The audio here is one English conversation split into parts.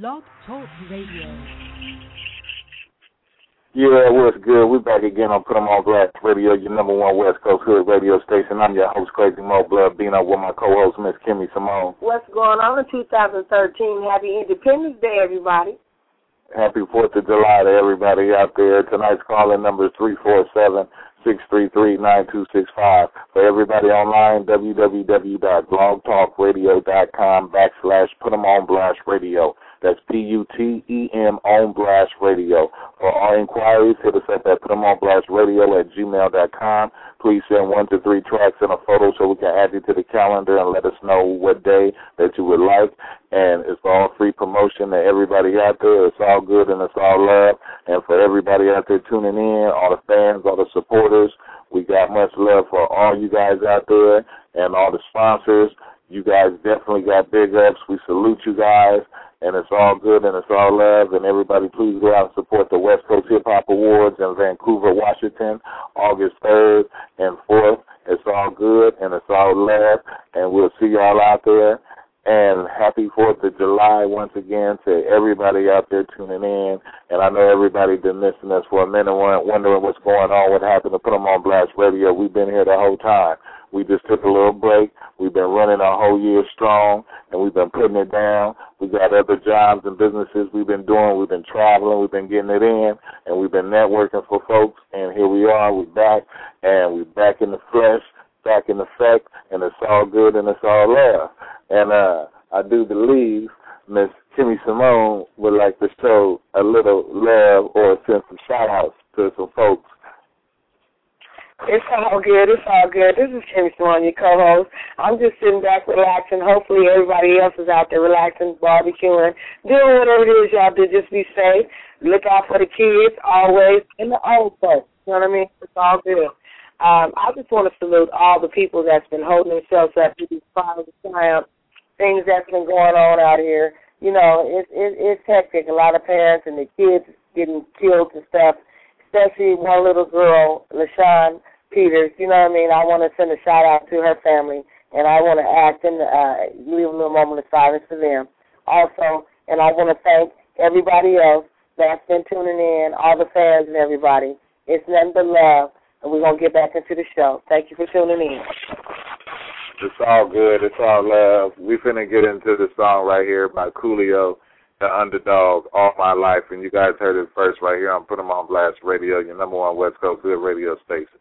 Blog Talk Radio. Yeah, what's good? We're back again on Put 'em on Blast Radio, your number one West Coast hood radio station. I'm your host, Crazy Mo Blood, being up with my co-host, Miss Kimmy Simone. What's going on in 2013? Happy Independence Day, everybody. Happy 4th of July to everybody out there. Tonight's calling number is 347 633-9265. For everybody online, www.blogtalkradio.com backslash put 'em on blast radio. That's P-U-T-E-M on blast radio. For all inquiries, hit us up at putemonblastradio at gmail.com. Please send one to three tracks and a photo so we can add you to the calendar and let us know what day that you would like. And it's all free promotion to everybody out there. It's all good and it's all love. And for everybody out there tuning in, all the fans, all the supporters, we got much love for all you guys out there and all the sponsors. You guys definitely got big ups. We salute you guys and it's all good and it's all love. And everybody, please go out and support the West Coast Hip Hop Awards in Vancouver, Washington, August 3rd and 4th. It's all good and it's all love, and we'll see y'all out there. And happy 4th of July once again to everybody out there tuning in. And I know everybody been missing us for a minute, wondering what's going on, what happened to put them on Blast Radio. We've been here the whole time. We just took a little break. We've been running our whole year strong, and we've been putting it down. We got other jobs and businesses we've been doing. We've been traveling. We've been getting it in, and we've been networking for folks. And here we are. We're back, and we're back in the flesh, back in the effect, and it's all good and it's all love. And uh, I do believe Miss Kimmy Simone would like to show a little love or send some shout outs to some folks it's all good. It's all good. This is Kimmy Simone, your co-host. I'm just sitting back, relaxing. Hopefully, everybody else is out there relaxing, barbecuing, doing whatever it is y'all do. Just be safe. Look out for the kids always, and the old folks. You know what I mean? It's all good. Um, I just want to salute all the people that's been holding themselves up to these trials and triumphs, things that's been going on out here. You know, it's it, it's hectic. A lot of parents and the kids getting killed and stuff. Especially one little girl, LaShawn Peters, you know what I mean? I want to send a shout out to her family, and I want to ask and uh, leave a little moment of silence for them. Also, and I want to thank everybody else that's been tuning in, all the fans and everybody. It's nothing but love, and we're going to get back into the show. Thank you for tuning in. It's all good. It's all love. We finna get into the song right here by Coolio, The Underdog, All My Life. And you guys heard it first right here on Put 'em on Blast Radio, your number one West Coast good radio station.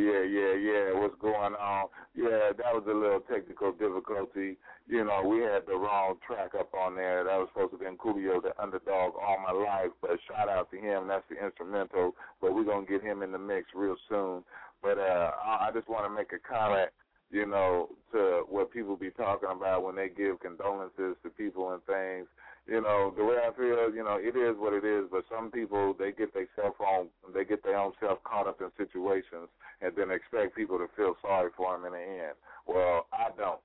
Yeah, yeah, yeah. What's going on? Yeah, that was a little technical difficulty. You know, we had the wrong track up on there. That was supposed to be Coolio, the underdog, all my life. But shout out to him. That's the instrumental. But we're gonna get him in the mix real soon. But uh I just want to make a comment you know, to what people be talking about when they give condolences to people and things. You know, the way I feel, you know, it is what it is, but some people they get their cell phone they get their own self caught up in situations and then expect people to feel sorry for them in the end. Well, I don't.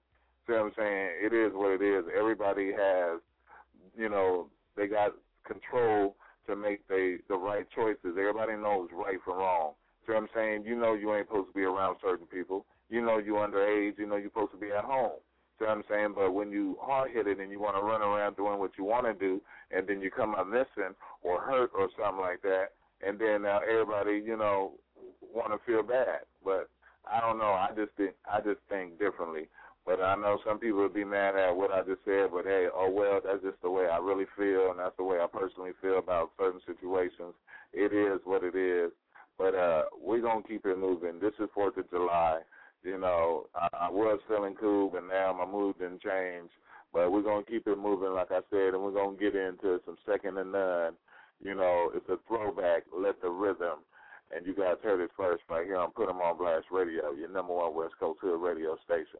See what I'm saying? It is what it is. Everybody has you know, they got control to make the the right choices. Everybody knows right from wrong. See what I'm saying? You know you ain't supposed to be around certain people you know you're underage, you know you're supposed to be at home. See what I'm saying? But when you hard headed and you want to run around doing what you want to do, and then you come out missing or hurt or something like that, and then now everybody, you know, want to feel bad. But I don't know. I just think I just think differently. But I know some people would be mad at what I just said. But hey, oh well, that's just the way I really feel, and that's the way I personally feel about certain situations. It is what it is. But uh we're gonna keep it moving. This is Fourth of July you know, I, I was feeling cool, but now my mood didn't change. But we're gonna keep it moving, like I said, and we're gonna get into some Second II None. You know, it's a throwback. Let the rhythm. And you guys heard it first right here on Put 'em on Blast Radio, your number one West Coast Hood radio station.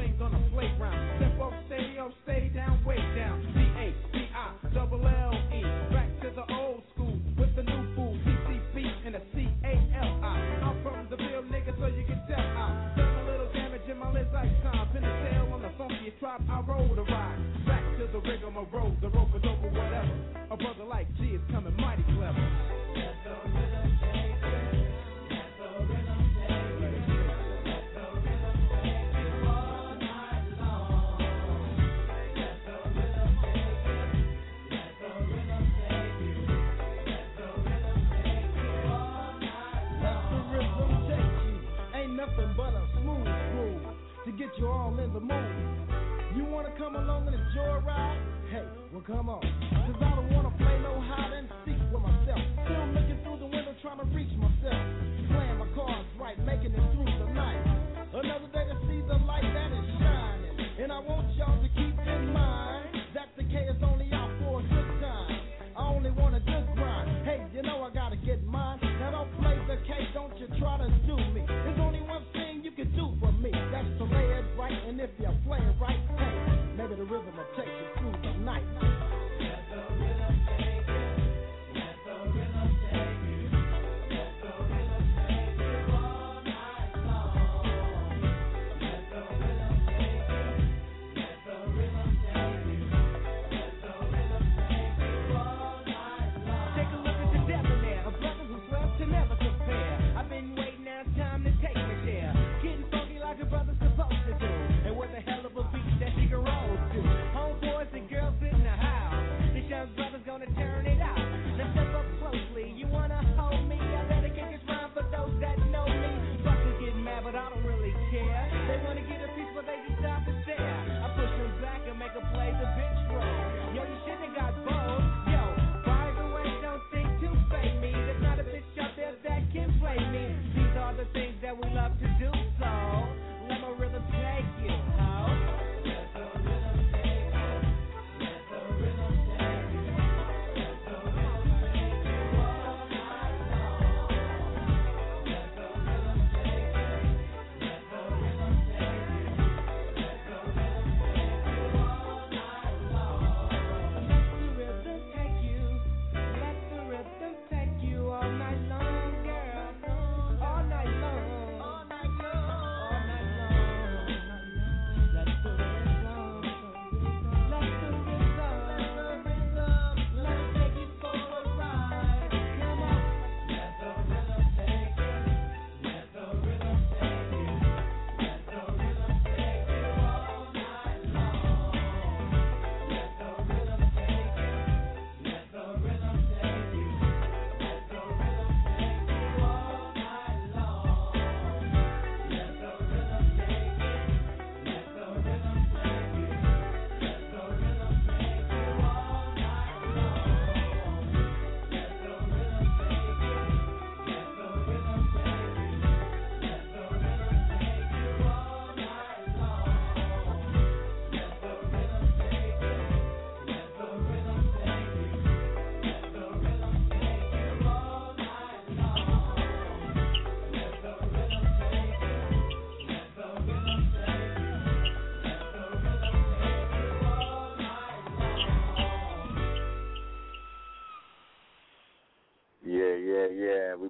come on.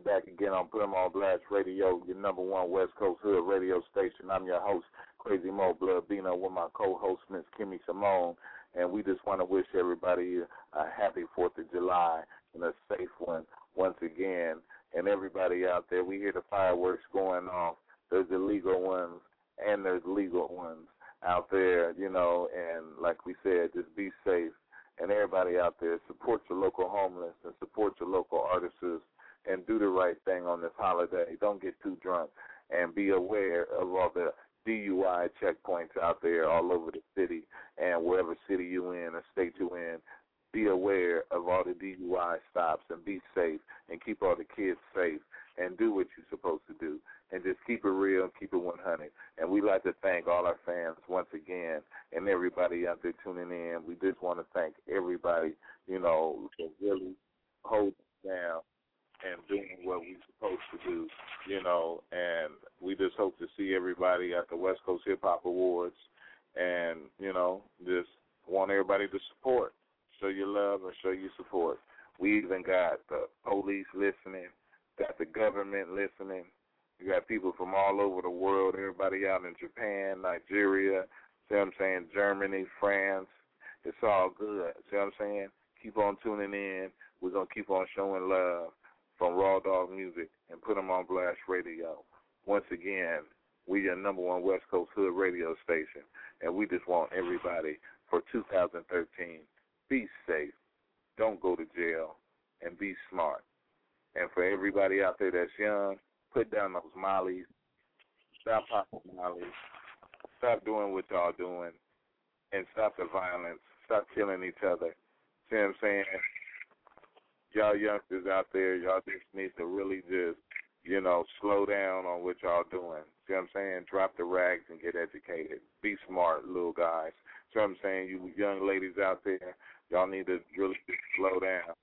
Back again on Put 'em on Blast Radio, your number one West Coast Hood radio station. I'm your host, Crazy Mo Blood Bino, with my co-host Miss Kimmy Simone, and we just want to wish everybody a happy Fourth of July and a safe one once again. And everybody out there, we hear the fireworks going off. There's illegal ones and there's legal ones out there, you know. And like we said, just be safe and everybody out there, support your local homeless and support your local artists and do the right thing on this holiday. Don't get too drunk and be aware of all the DUI checkpoints out there all over the city and wherever city you in or state you in. Be aware of all the DUI stops and be safe and keep all the kids safe and do what you're supposed to do and just keep it real and keep it 100. And we like to thank all our fans once again and everybody out there tuning in. We just want to thank everybody, you know, for really holding down and doing what we're supposed to do, you know, and we just hope to see everybody at the West Coast Hip Hop Awards and, you know, just want everybody to support. Show your love and show your support. We even got the police listening, got the government listening, you got people from all over the world, everybody out in Japan, Nigeria, see what I'm saying, Germany, France. It's all good. See what I'm saying? Keep on tuning in. We're going to keep on showing love from Raw Dog Music and put them on Blast Radio. Once again, we are number one West Coast Hood radio station, and we just want everybody for 2013, be safe, don't go to jail, and be smart. And for everybody out there that's young, Put down those mollies. Stop popping mollies. Stop doing what y'all doing. And stop the violence. Stop killing each other. See what I'm saying? Y'all youngsters out there, y'all just need to really just, you know, slow down on what y'all doing. See what I'm saying? Drop the rags and get educated. Be smart, little guys. See what I'm saying? You young ladies out there, y'all need to really just slow down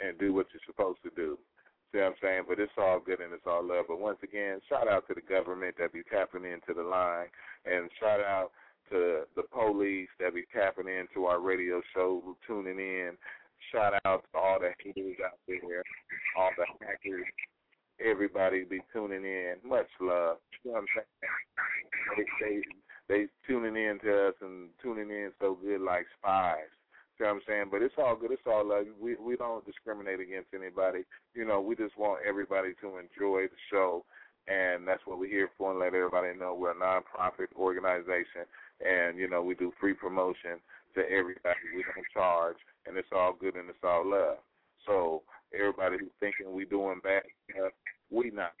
and do what you're supposed to do. See what I'm saying? But it's all good and it's all love. But once again, shout out to the government that be tapping into the line, and shout out to the police that be tapping into our radio show, tuning in. Shout out to all the haters out there, all the hackers, everybody be tuning in. Much love. You know what I'm saying? They, they they tuning in to us and tuning in so good like spies. You know what I'm saying? But it's all good. It's all love. We we don't discriminate against anybody. You know, we just want everybody to enjoy the show, and that's what we're here for. And let everybody know we're a nonprofit organization, and you know we do free promotion to everybody. We don't charge, and it's all good and it's all love. So everybody who's thinking we doing bad, uh, we not.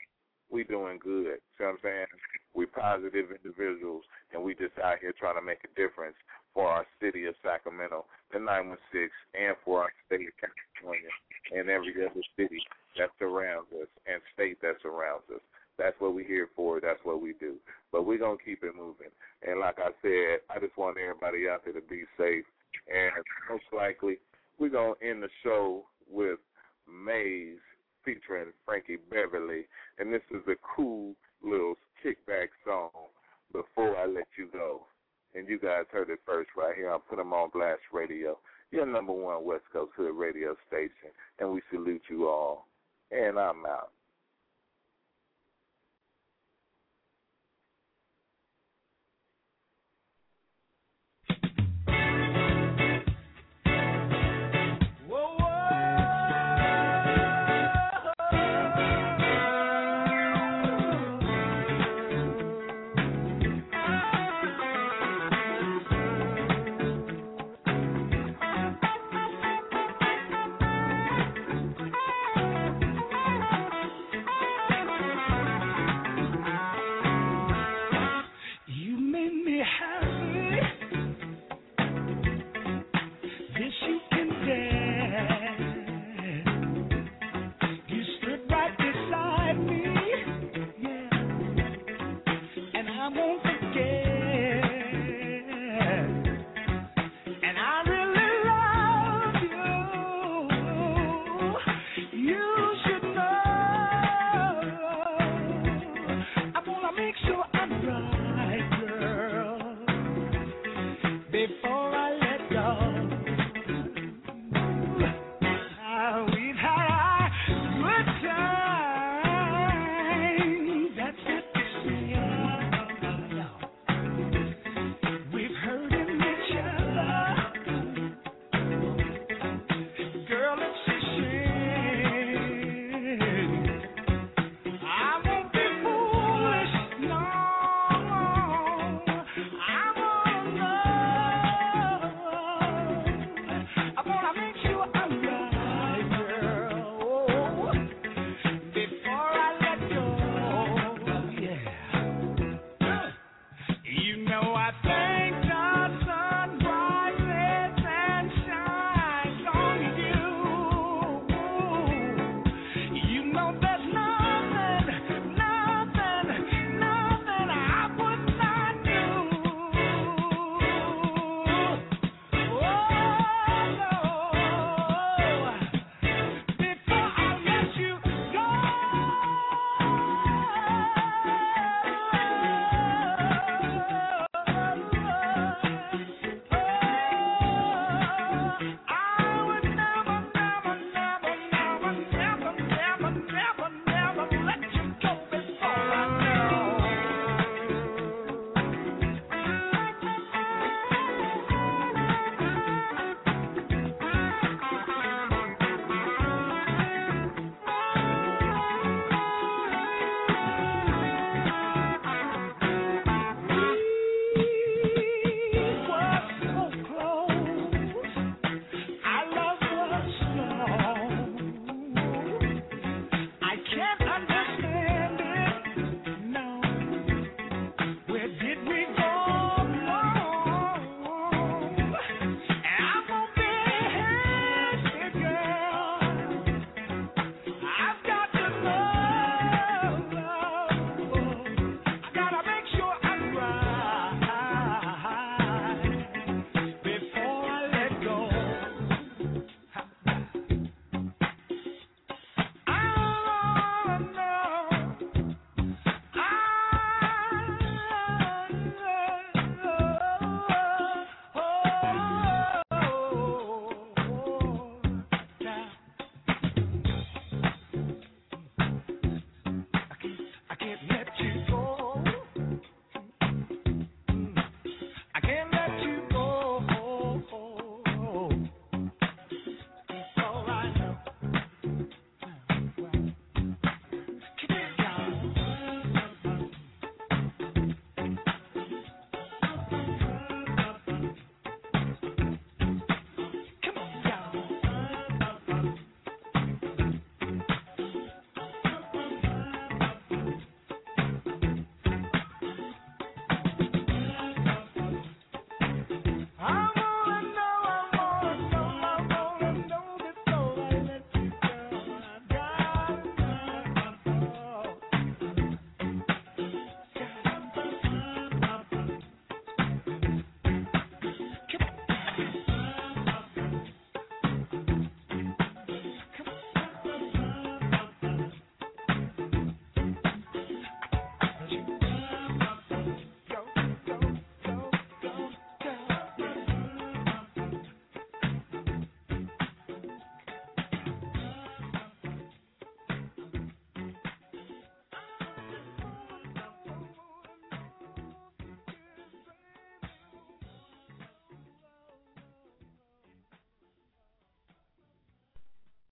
We doing good. See what I'm saying? We positive individuals, and we just out here trying to make a difference for our city of Sacramento, the 916, and for our state of California and every other city that surrounds us and state that surrounds us. That's what we're here for. That's what we do. But we're going to keep it moving. And like I said, I just want everybody out there to be safe. And most likely, we're going to end the show with Maze featuring Frankie Beverly. And this is a cool little kickback song before I let you go. And you guys heard it first right here. I'll put them on Blast Radio, your number one West Coast Hood radio station. And we salute you all. And I'm out.